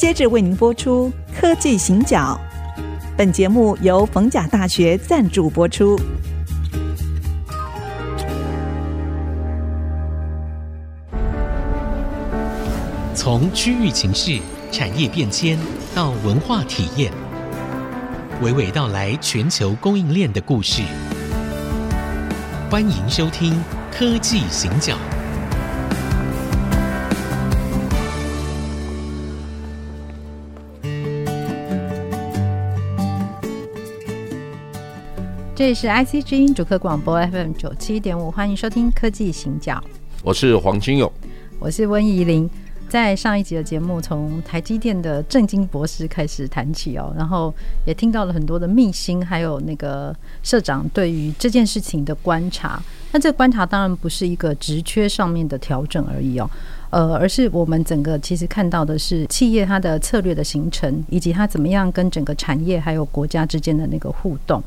接着为您播出科技行脚。本节目由逢甲大学赞助播出。从区域情势、产业变迁到文化体验，娓娓道来全球供应链的故事。欢迎收听《科技行脚》。这里是 IC 之音主客广播 FM 九七点五，欢迎收听《科技行脚》。我是黄金勇，我是温怡玲。在上一集的节目，从台积电的正经博士开始谈起哦，然后也听到了很多的秘辛，还有那个社长对于这件事情的观察。那这个观察当然不是一个职缺上面的调整而已哦，呃，而是我们整个其实看到的是企业它的策略的形成，以及它怎么样跟整个产业还有国家之间的那个互动。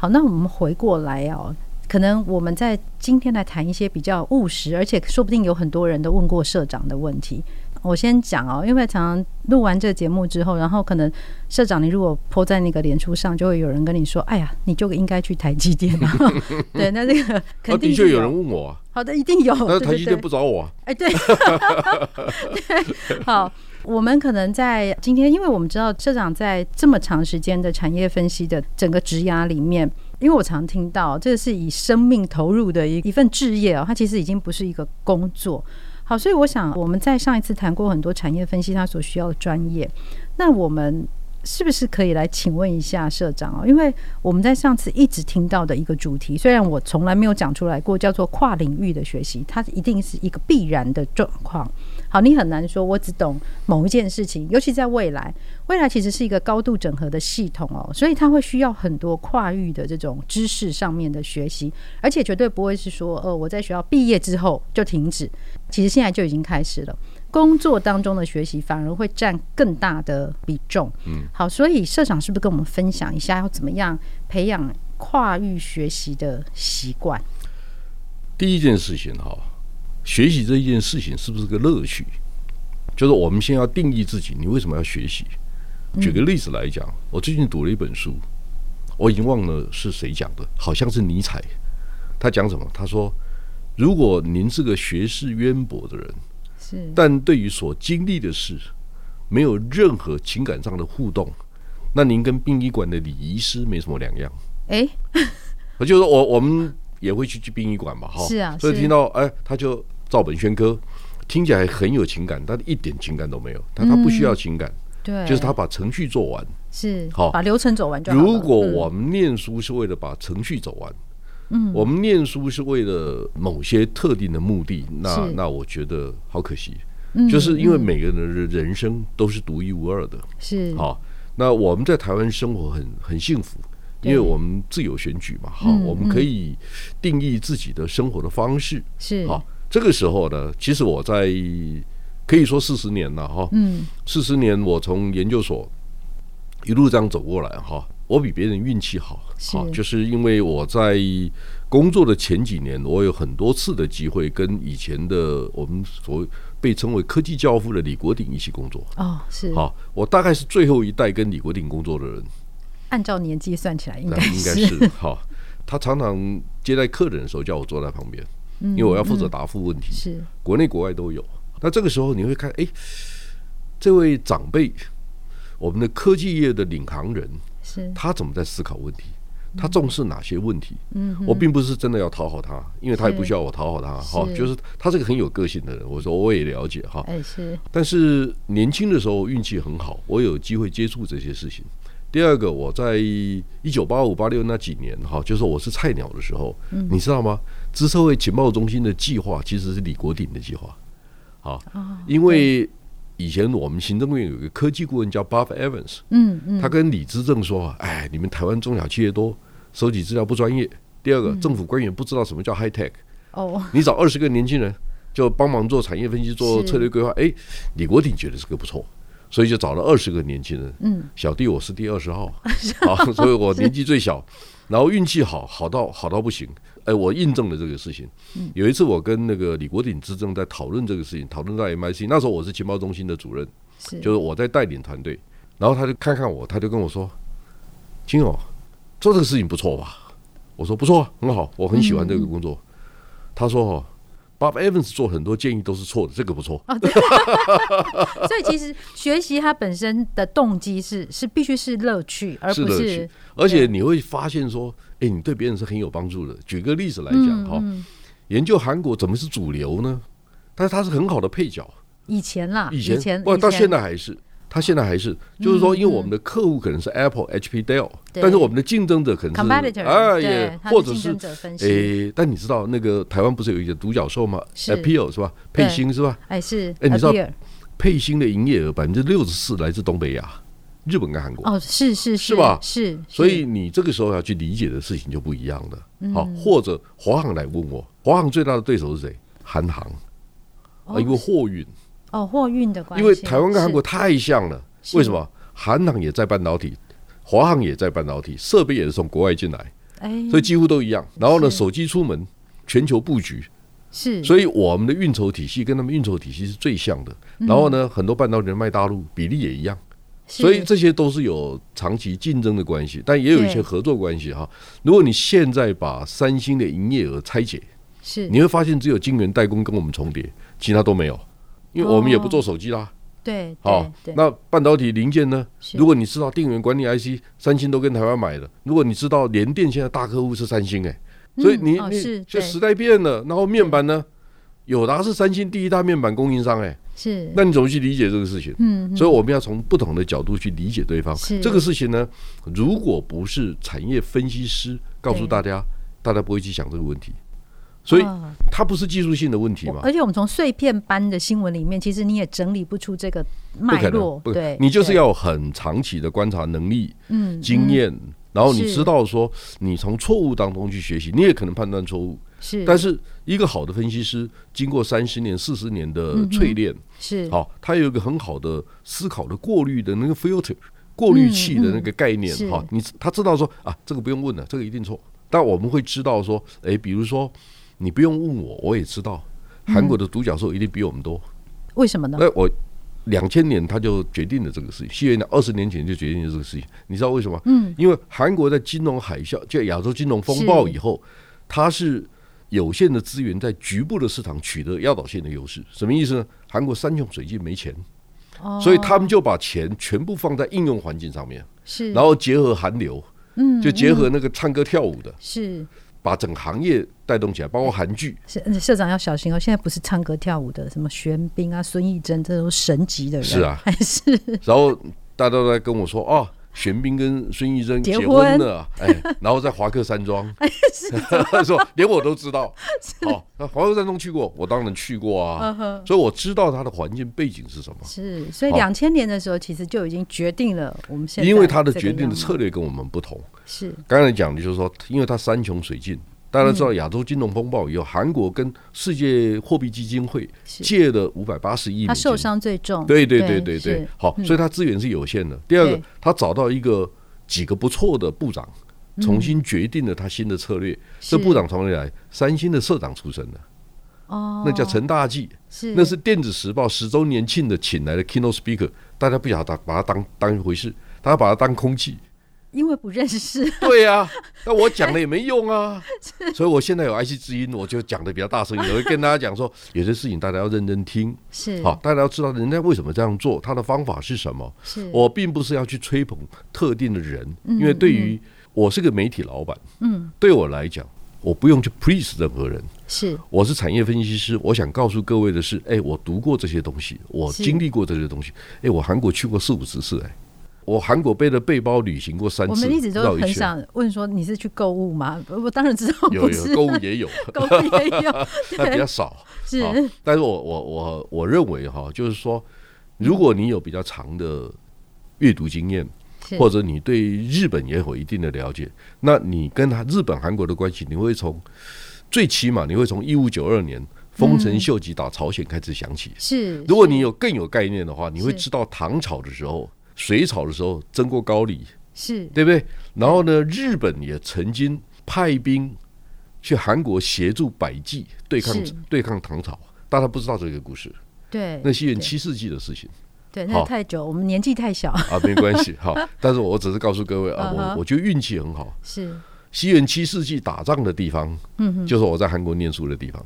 好，那我们回过来哦，可能我们在今天来谈一些比较务实，而且说不定有很多人都问过社长的问题。我先讲哦，因为常常录完这个节目之后，然后可能社长你如果 po 在那个脸书上，就会有人跟你说：“哎呀，你就应该去台积电啊。”对，那这个肯定的确有人问我。啊 好的，一定有。那台积电不找我啊？哎，对。对，好。我们可能在今天，因为我们知道社长在这么长时间的产业分析的整个职涯里面，因为我常听到这是以生命投入的一一份志业哦，它其实已经不是一个工作。好，所以我想我们在上一次谈过很多产业分析它所需要的专业，那我们。是不是可以来请问一下社长哦？因为我们在上次一直听到的一个主题，虽然我从来没有讲出来过，叫做跨领域的学习，它一定是一个必然的状况。好，你很难说我只懂某一件事情，尤其在未来，未来其实是一个高度整合的系统哦，所以它会需要很多跨域的这种知识上面的学习，而且绝对不会是说，呃，我在学校毕业之后就停止，其实现在就已经开始了。工作当中的学习反而会占更大的比重。嗯，好，所以社长是不是跟我们分享一下，要怎么样培养跨域学习的习惯？第一件事情哈，学习这一件事情是不是个乐趣？就是我们先要定义自己，你为什么要学习？举个例子来讲，我最近读了一本书，我已经忘了是谁讲的，好像是尼采。他讲什么？他说：“如果您是个学识渊博的人。”但对于所经历的事，没有任何情感上的互动，那您跟殡仪馆的礼仪师没什么两样。哎，我就说我我们也会去去殡仪馆嘛，哈，是啊，所以听到哎，他就照本宣科，听起来很有情感，但一点情感都没有，他他不需要情感，对，就是他把程序做完，是好把流程走完就好。如果我们念书是为了把程序走完。嗯，我们念书是为了某些特定的目的，那那我觉得好可惜，就是因为每个人的人生都是独一无二的，是好。那我们在台湾生活很很幸福，因为我们自由选举嘛，好，我们可以定义自己的生活的方式，是好。这个时候呢，其实我在可以说四十年了哈，嗯，四十年我从研究所一路这样走过来哈。我比别人运气好，好，就是因为我在工作的前几年，我有很多次的机会跟以前的我们所谓被称为科技教父的李国鼎一起工作。哦，是，好，我大概是最后一代跟李国鼎工作的人。按照年纪算起来，应该应该是好。他常常接待客人的时候，叫我坐在旁边，因为我要负责答复问题。是，国内国外都有。那这个时候你会看，哎，这位长辈，我们的科技业的领航人。是他怎么在思考问题？他重视哪些问题？嗯，我并不是真的要讨好他，因为他也不需要我讨好他。哈，就是他是个很有个性的人。我说我也了解哈。是。但是年轻的时候运气很好，我有机会接触这些事情。第二个，我在一九八五八六那几年哈，就是我是菜鸟的时候，你知道吗？资社会情报中心的计划其实是李国鼎的计划。好，因为。以前我们行政院有一个科技顾问叫 Bob Evans，嗯嗯，他跟李资政说：“哎，你们台湾中小企业多，收集资料不专业。第二个，政府官员不知道什么叫 high tech。哦，你找二十个年轻人，就帮忙做产业分析、做策略规划。哎，李国鼎觉得这个不错，所以就找了二十个年轻人。嗯，小弟我是第二十号，好，所以我年纪最小，然后运气好，好到好到不行。”哎，我印证了这个事情。有一次，我跟那个李国鼎资政在讨论这个事情，讨论到 MIC，那时候我是情报中心的主任。是就是我在带领团队，然后他就看看我，他就跟我说：“金友，做这个事情不错吧？”我说：“不错，很好，我很喜欢这个工作。嗯”他说：“哦。” Bob Evans 做很多建议都是错的，这个不错。哦、对 所以其实学习它本身的动机是是必须是乐趣，而不是，是乐趣。而且你会发现说，哎，你对别人是很有帮助的。举个例子来讲，哈、嗯嗯，研究韩国怎么是主流呢？但是它是很好的配角。以前啦，以前，以前不，到现在还是。他现在还是，就是说，因为我们的客户可能是 Apple、嗯、HP、Dell，但是我们的竞争者可能是哎，也或者是哎，但你知道那个台湾不是有一个独角兽吗？Apple 是吧？沛兴是吧？哎是，哎你知道沛兴的营业额百分之六十四来自东北亚，日本跟韩国哦，是是是吧？是，所以你这个时候要去理解的事情就不一样了。好，或者华航来问我，华航最大的对手是谁？韩航啊，因为货运。哦，货运的关系，因为台湾跟韩国太像了。为什么？韩航也在半导体，华航也在半导体，设备也是从国外进来，所以几乎都一样。然后呢，手机出门，全球布局是，所以我们的运筹体系跟他们运筹体系是最像的。然后呢，很多半导体人卖大陆比例也一样，所以这些都是有长期竞争的关系，但也有一些合作关系哈。如果你现在把三星的营业额拆解，是你会发现只有晶圆代工跟我们重叠，其他都没有。因为我们也不做手机啦，对，好，那半导体零件呢？如果你知道电源管理 IC，三星都跟台湾买的。如果你知道联电现在大客户是三星，哎，所以你你就时代变了。然后面板呢，友达是三星第一大面板供应商，哎，是。那你怎么去理解这个事情？嗯，所以我们要从不同的角度去理解对方。这个事情呢，如果不是产业分析师告诉大家，大家不会去想这个问题。所以它不是技术性的问题嘛？而且我们从碎片般的新闻里面，其实你也整理不出这个脉络。对，你就是要很长期的观察能力、嗯，经验，然后你知道说，你从错误当中去学习，你也可能判断错误。是，但是一个好的分析师，经过三十年、四十年的淬炼，是好，他有一个很好的思考的过滤的那个 filter 过滤器的那个概念。哈，你他知道说啊，这个不用问了，这个一定错。但我们会知道说，哎，比如说。你不用问我，我也知道，韩国的独角兽一定比我们多。为什么呢？那我两千年他就决定了这个事情，西元二十年前就决定了这个事情。你知道为什么？嗯，因为韩国在金融海啸，就亚洲金融风暴以后，它是有限的资源在局部的市场取得压倒性的优势。什么意思呢？韩国山穷水尽没钱，所以他们就把钱全部放在应用环境上面，是，然后结合韩流，嗯，就结合那个唱歌跳舞的，是。把整个行业带动起来，包括韩剧。社社长要小心哦，现在不是唱歌跳舞的，什么玄彬啊、孙艺珍，这都神级的人。是啊，还是。然后大家都在跟我说哦。玄彬跟孙艺珍结婚了，哎，然后在华克山庄，说连我都知道。好，那华克山庄去过，我当然去过啊，所以我知道它的环境背景是什么。是，所以两千年的时候，其实就已经决定了我们现在。因为它的决定的策略跟我们不同。是，刚才讲的就是说，因为它山穷水尽。大家知道亚洲金融风暴以后，韩国跟世界货币基金会借了五百八十亿，他受伤最重。对对对对对，好，所以他资源是有限的。第二个，他找到一个几个不错的部长，重新决定了他新的策略。这部长从哪里来？三星的社长出身的，哦，那叫陈大济，那是电子时报十周年庆的请来的 keynote speaker，大家不晓得把他当当一回事，大家把他当空气。因为不认识，对呀、啊，那我讲了也没用啊，所以我现在有 IC 之音，我就讲的比较大声，也会跟大家讲说，有些事情大家要认真听，是。好，大家要知道人家为什么这样做，他的方法是什么。是。我并不是要去吹捧特定的人，因为对于我是个媒体老板，嗯，对我来讲，我不用去 please 任何人，是，我是产业分析师，我想告诉各位的是，哎，我读过这些东西，我经历过这些东西，哎，我韩国去过四五十次，哎。我韩国背着背包旅行过三次，我们一直都很想问说，你是去购物吗？我当然知道，有有购物也有，购物也有，但 比较少。是，但是我我我我认为哈，就是说，如果你有比较长的阅读经验，或者你对日本也有一定的了解，那你跟他日本韩国的关系，你会从最起码你会从一五九二年丰臣秀吉打朝鲜开始想起。是，如果你有更有概念的话，你会知道唐朝的时候。隋朝的时候争过高丽，是对不对？然后呢，日本也曾经派兵去韩国协助百济对抗对抗唐朝，大家不知道这个故事。对，那西元七世纪的事情。对，那太久，我们年纪太小啊，没关系。好，但是我只是告诉各位啊，我我觉得运气很好。是西元七世纪打仗的地方，嗯，就是我在韩国念书的地方。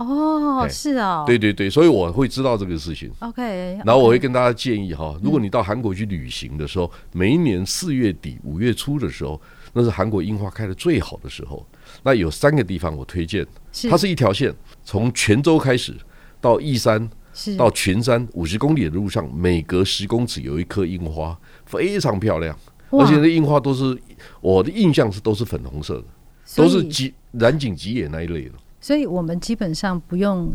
哦，是哦，对对对，所以我会知道这个事情。OK，然后我会跟大家建议哈，如果你到韩国去旅行的时候，每一年四月底五月初的时候，那是韩国樱花开的最好的时候。那有三个地方我推荐，它是一条线，从泉州开始到义山，到群山五十公里的路上，每隔十公尺有一棵樱花，非常漂亮，而且那樱花都是我的印象是都是粉红色的，都是极染井吉野那一类的。所以我们基本上不用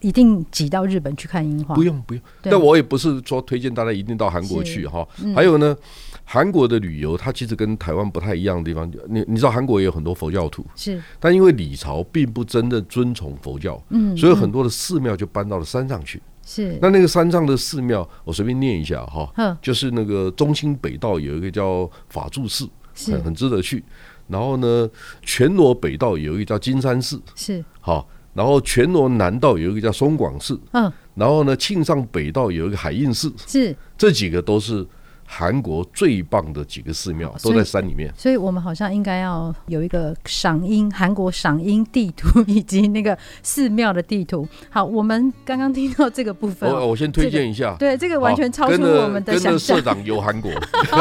一定挤到日本去看樱花，不用不用。但我也不是说推荐大家一定到韩国去哈。还有呢，韩国的旅游它其实跟台湾不太一样的地方，你你知道韩国也有很多佛教徒，是，但因为李朝并不真的尊崇佛教，嗯，所以很多的寺庙就搬到了山上去。是，那那个山上的寺庙，我随便念一下哈，就是那个中清北道有一个叫法住寺，很很值得去。然后呢，全罗北道有一个叫金山寺，是好。然后全罗南道有一个叫松广寺，嗯。然后呢，庆尚北道有一个海印寺，是。这几个都是韩国最棒的几个寺庙，都在山里面。所以我们好像应该要有一个赏樱韩国赏樱地图 以及那个寺庙的地图。好，我们刚刚听到这个部分，我我先推荐一下。对，这个完全超出我们的想象。社长游韩国。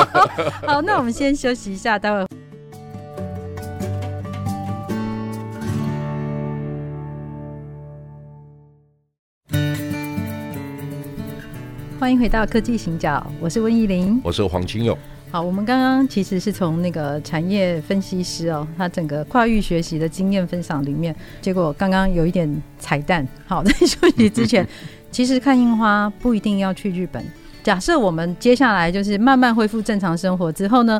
好，那我们先休息一下，待会。欢迎回到科技行脚，我是温怡玲，我是黄清勇。好，我们刚刚其实是从那个产业分析师哦，他整个跨域学习的经验分享里面，结果刚刚有一点彩蛋。好，在休息之前，其实看樱花不一定要去日本。假设我们接下来就是慢慢恢复正常生活之后呢，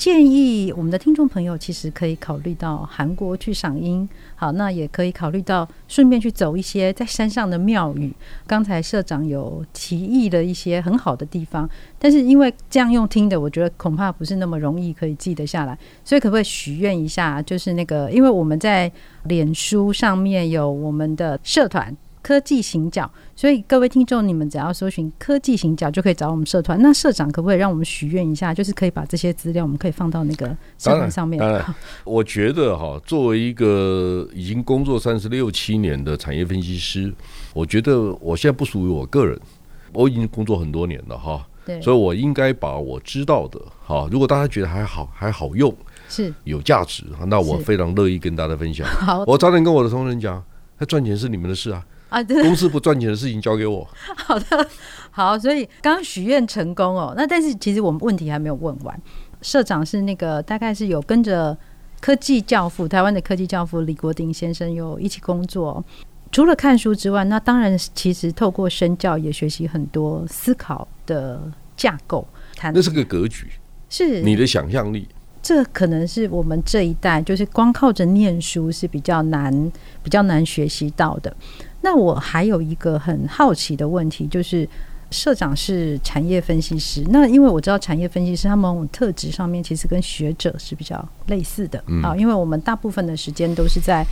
建议我们的听众朋友其实可以考虑到韩国去赏樱，好，那也可以考虑到顺便去走一些在山上的庙宇。刚才社长有提议的一些很好的地方，但是因为这样用听的，我觉得恐怕不是那么容易可以记得下来，所以可不可以许愿一下？就是那个，因为我们在脸书上面有我们的社团。科技行脚，所以各位听众，你们只要搜寻“科技行脚”就可以找我们社团。那社长可不可以让我们许愿一下，就是可以把这些资料，我们可以放到那个社团上面？当然，我觉得哈，作为一个已经工作三十六七年的产业分析师，我觉得我现在不属于我个人，我已经工作很多年了哈。对，所以我应该把我知道的哈，如果大家觉得还好，还好用，是有价值，那我非常乐意跟大家分享。好，我早点跟我的同仁讲，他赚钱是你们的事啊。啊，公司不赚钱的事情交给我。好的，好，所以刚刚许愿成功哦。那但是其实我们问题还没有问完。社长是那个大概是有跟着科技教父，台湾的科技教父李国鼎先生有一起工作。除了看书之外，那当然其实透过身教也学习很多思考的架构。那是个格局，是你的想象力。这可能是我们这一代就是光靠着念书是比较难、比较难学习到的。那我还有一个很好奇的问题，就是社长是产业分析师，那因为我知道产业分析师他们特质上面其实跟学者是比较类似的，啊，因为我们大部分的时间都是在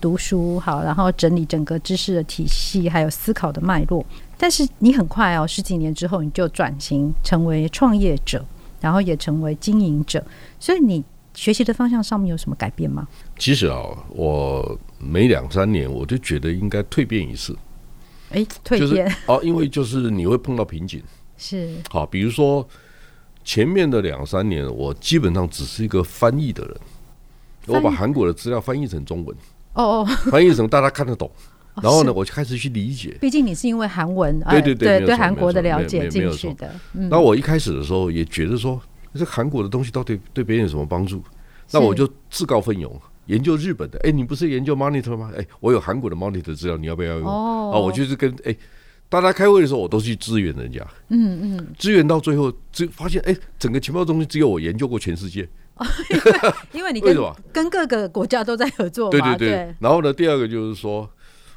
读书，好，然后整理整个知识的体系，还有思考的脉络。但是你很快哦，十几年之后你就转型成为创业者，然后也成为经营者，所以你学习的方向上面有什么改变吗？其实啊，我。每两三年，我就觉得应该蜕变一次。哎，蜕变哦，因为就是你会碰到瓶颈。是。好，比如说前面的两三年，我基本上只是一个翻译的人，我把韩国的资料翻译成中文。哦哦。翻译成大家看得懂，然后呢，我就开始去理解。毕竟你是因为韩文，对对对，对韩国的了解进去的。那我一开始的时候也觉得说，这韩国的东西到底对别人有什么帮助？那我就自告奋勇。研究日本的，哎，你不是研究 monitor 吗？哎，我有韩国的 monitor 资料，你要不要用？哦，啊，我就是跟哎，大家开会的时候，我都去支援人家。嗯嗯，支援到最后，只发现哎，整个情报中心只有我研究过全世界。因为你跟跟各个国家都在合作嘛。对对对。然后呢，第二个就是说，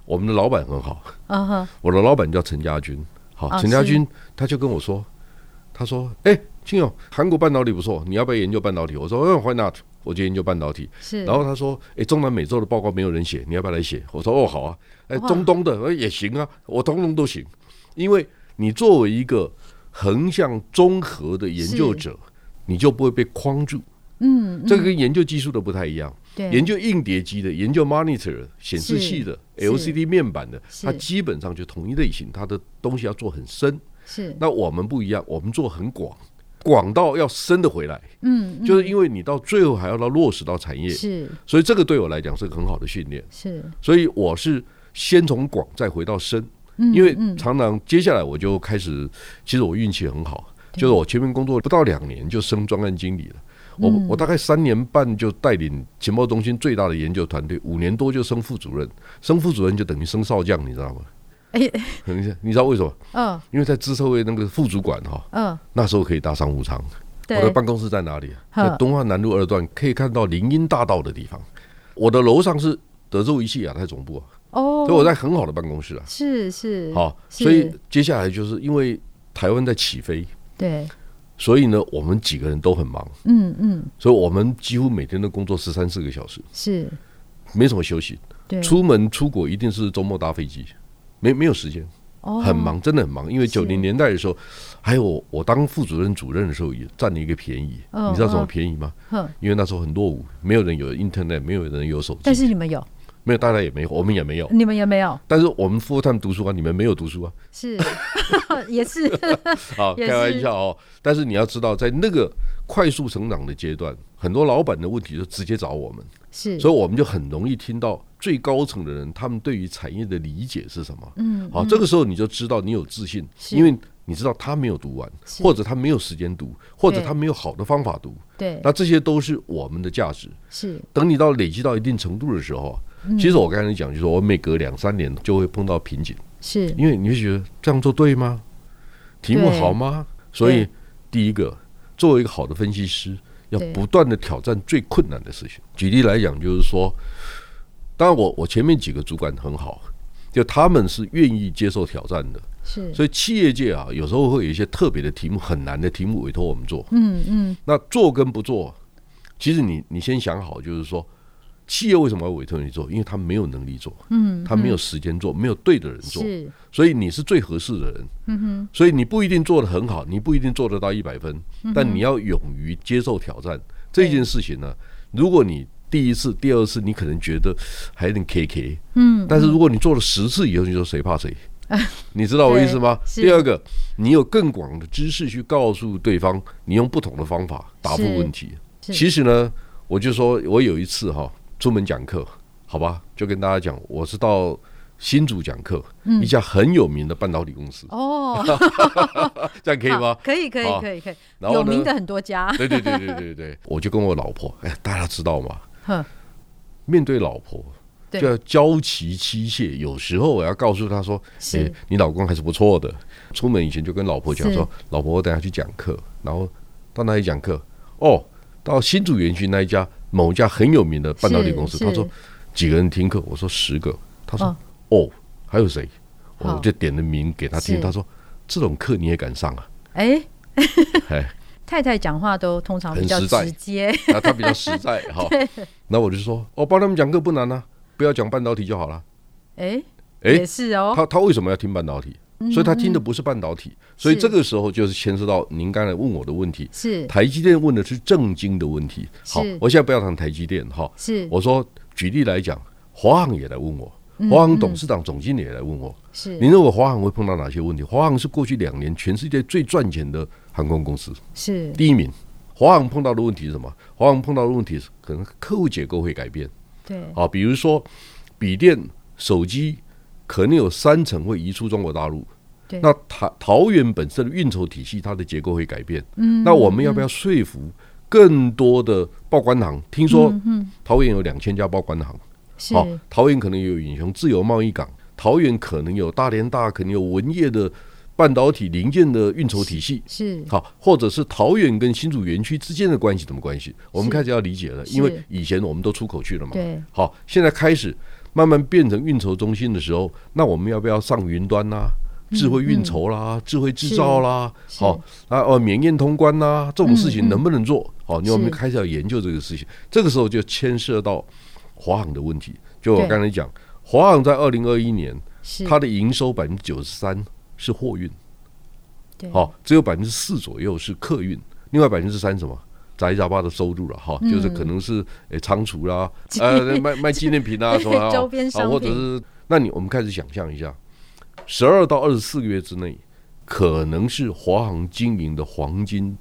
我们的老板很好。嗯哼。我的老板叫陈家军，好，陈家军他就跟我说，他说，哎，亲友，韩国半导体不错，你要不要研究半导体？我说，嗯，Why not？我就研究半导体，是。然后他说：“哎，中南美洲的报告没有人写，你要不要来写？”我说：“哦，好啊。”哎，中东的也行啊，我通通都行。因为你作为一个横向综合的研究者，你就不会被框住。嗯，这个跟研究技术的不太一样。对，研究硬碟机的、研究 monitor 显示器的、LCD 面板的，它基本上就同一类型，它的东西要做很深。是，那我们不一样，我们做很广，广到要深的回来。嗯，就是因为你到最后还要到落实到产业。是，所以这个对我来讲是个很好的训练。是，所以我是先从广再回到深。嗯，因为常常接下来我就开始，其实我运气很好，就是我前面工作不到两年就升专案经理了。我我大概三年半就带领情报中心最大的研究团队，五年多就升副主任，升副主任就等于升少将，你知道吗？哎，你知道为什么？嗯，因为在资策会那个副主管哈，嗯，那时候可以搭商务舱。我的办公室在哪里？在东汉南路二段，可以看到林荫大道的地方。我的楼上是德州仪器亚太总部啊，哦，所以我在很好的办公室啊。是是，好，所以接下来就是因为台湾在起飞，对。所以呢，我们几个人都很忙，嗯嗯，所以我们几乎每天都工作十三四个小时，是没什么休息。对，出门出国一定是周末搭飞机，没没有时间，很忙，真的很忙。因为九零年代的时候，还有我当副主任、主任的时候，也占了一个便宜。你知道什么便宜吗？因为那时候很落伍，没有人有 Internet，没有人有手机，但是你们有。没有，大家也没有，我们也没有，你们也没有。但是我们 full time 读书啊，你们没有读书啊？是，也是。好，开玩笑哦。但是你要知道，在那个快速成长的阶段，很多老板的问题就直接找我们。是，所以我们就很容易听到最高层的人他们对于产业的理解是什么。嗯。好，这个时候你就知道你有自信，因为你知道他没有读完，或者他没有时间读，或者他没有好的方法读。对。那这些都是我们的价值。是。等你到累积到一定程度的时候。其实我刚才讲，就是我每隔两三年就会碰到瓶颈，是因为你会觉得这样做对吗？题目好吗？所以第一个，作为一个好的分析师，要不断的挑战最困难的事情。举例来讲，就是说，当然我我前面几个主管很好，就他们是愿意接受挑战的，是。所以企业界啊，有时候会有一些特别的题目，很难的题目委托我们做，嗯嗯。那做跟不做，其实你你先想好，就是说。企业为什么要委托你做？因为他没有能力做，嗯，他没有时间做，没有对的人做，所以你是最合适的人，嗯哼，所以你不一定做得很好，你不一定做得到一百分，但你要勇于接受挑战这件事情呢。如果你第一次、第二次，你可能觉得还有点 K K，嗯，但是如果你做了十次以后，你说谁怕谁？你知道我意思吗？第二个，你有更广的知识去告诉对方，你用不同的方法答复问题。其实呢，我就说我有一次哈。出门讲课，好吧，就跟大家讲，我是到新竹讲课，一家很有名的半导体公司。哦，这样可以吗？可以，可以，可以，可以。有名的很多家。对对对对对对，我就跟我老婆，哎，大家知道吗？面对老婆就要交齐妻妾，有时候我要告诉他说，哎，你老公还是不错的。出门以前就跟老婆讲说，老婆，我等下去讲课，然后到哪里讲课？哦，到新竹园区那一家。某家很有名的半导体公司，他说几个人听课？我说十个。他说哦，还有谁？我就点了名给他听。他说这种课你也敢上啊？哎，太太讲话都通常比较直接，啊，他比较实在哈。那我就说，我帮他们讲课不难啊，不要讲半导体就好了。哎哎，也是哦。他他为什么要听半导体？所以他听的不是半导体，所以这个时候就是牵涉到您刚才问我的问题。是台积电问的是正经的问题。好，我现在不要谈台积电哈。是我说举例来讲，华航也来问我，华航董事长、总经理也来问我。是你认为华航会碰到哪些问题？华航是过去两年全世界最赚钱的航空公司，是第一名。华航碰到的问题是什么？华航碰到的问题是可能客户结构会改变。对，啊，比如说笔电、手机。可能有三成会移出中国大陆，对。那桃桃园本身的运筹体系，它的结构会改变。嗯，那我们要不要说服更多的报关行？听说桃园有两千家报关行，好，桃园可能有远雄自由贸易港，桃园可能有大连大，可能有文业的半导体零件的运筹体系，是好，或者是桃园跟新竹园区之间的关系怎么关系？我们开始要理解了，因为以前我们都出口去了嘛，对，好，现在开始。慢慢变成运筹中心的时候，那我们要不要上云端呐？智慧运筹啦，智慧制造啦，好啊哦，免验通关啦，这种事情能不能做？好，你我们开始要研究这个事情。这个时候就牵涉到华航的问题。就我刚才讲，华航在二零二一年，它的营收百分之九十三是货运，对，好，只有百分之四左右是客运，另外百分之三什么？杂七杂八的收入了哈，就是可能是诶仓储啦，呃卖卖纪念品啊 什么啊，或者是那你我们开始想象一下，十二到二十四个月之内，可能是华航经营的黄金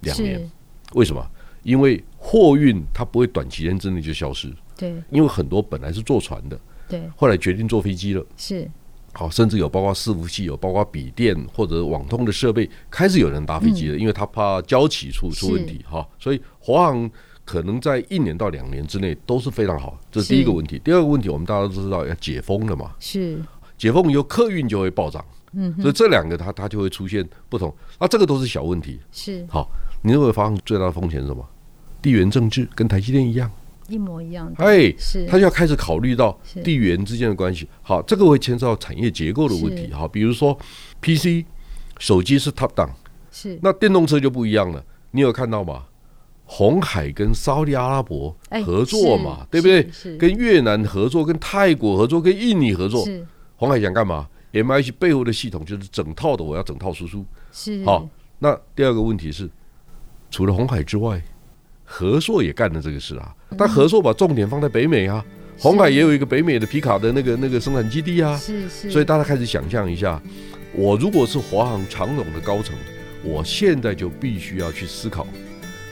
两年。为什么？因为货运它不会短期间之内就消失，对，因为很多本来是坐船的，对，后来决定坐飞机了，是。好，甚至有包括伺服器，有包括笔电或者网通的设备，开始有人搭飞机了，嗯、因为他怕交期出出问题哈。所以华航可能在一年到两年之内都是非常好，这是第一个问题。第二个问题，我们大家都知道要解封了嘛，是解封以后客运就会暴涨，嗯，所以这两个它它就会出现不同。那，这个都是小问题，是好。你认为华航最大的风险是什么？地缘政治跟台积电一样。一模一样的，哎，是，他就要开始考虑到地缘之间的关系。好，这个会牵涉到产业结构的问题。好，比如说 PC 手机是 top down，是，那电动车就不一样了。你有看到吗？红海跟沙特阿拉伯合作嘛，对不对？跟越南合作，跟泰国合作，跟印尼合作。红海想干嘛？M I H 背后的系统就是整套的，我要整套输出。是，好。那第二个问题是，除了红海之外。和硕也干了这个事啊，但合作把重点放在北美啊，红海也有一个北美的皮卡的那个那个生产基地啊，是是，所以大家开始想象一下，我如果是华航长荣的高层，我现在就必须要去思考，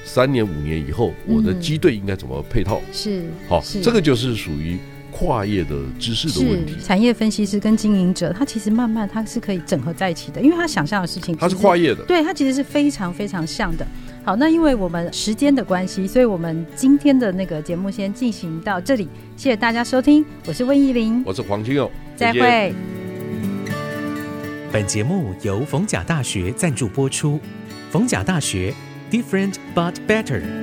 三年五年以后我的机队应该怎么配套，是好，这个就是属于。跨业的知识的问题，产业分析师跟经营者，他其实慢慢他是可以整合在一起的，因为他想象的事情，他是跨业的，对他其实是非常非常像的。好，那因为我们时间的关系，所以我们今天的那个节目先进行到这里，谢谢大家收听，我是温怡玲，我是黄清友，再会。本节目由逢甲大学赞助播出，逢甲大学 Different but Better。